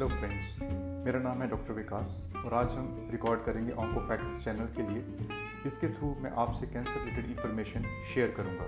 Hello friends मेरा नाम है डॉक्टर विकास और आज हम रिकॉर्ड करेंगे ऑन्को फैक्ट्स चैनल के लिए। इसके थ्रू मैं आपसे कैंसर रिलेटेड इन्फॉर्मेशन शेयर करूँगा।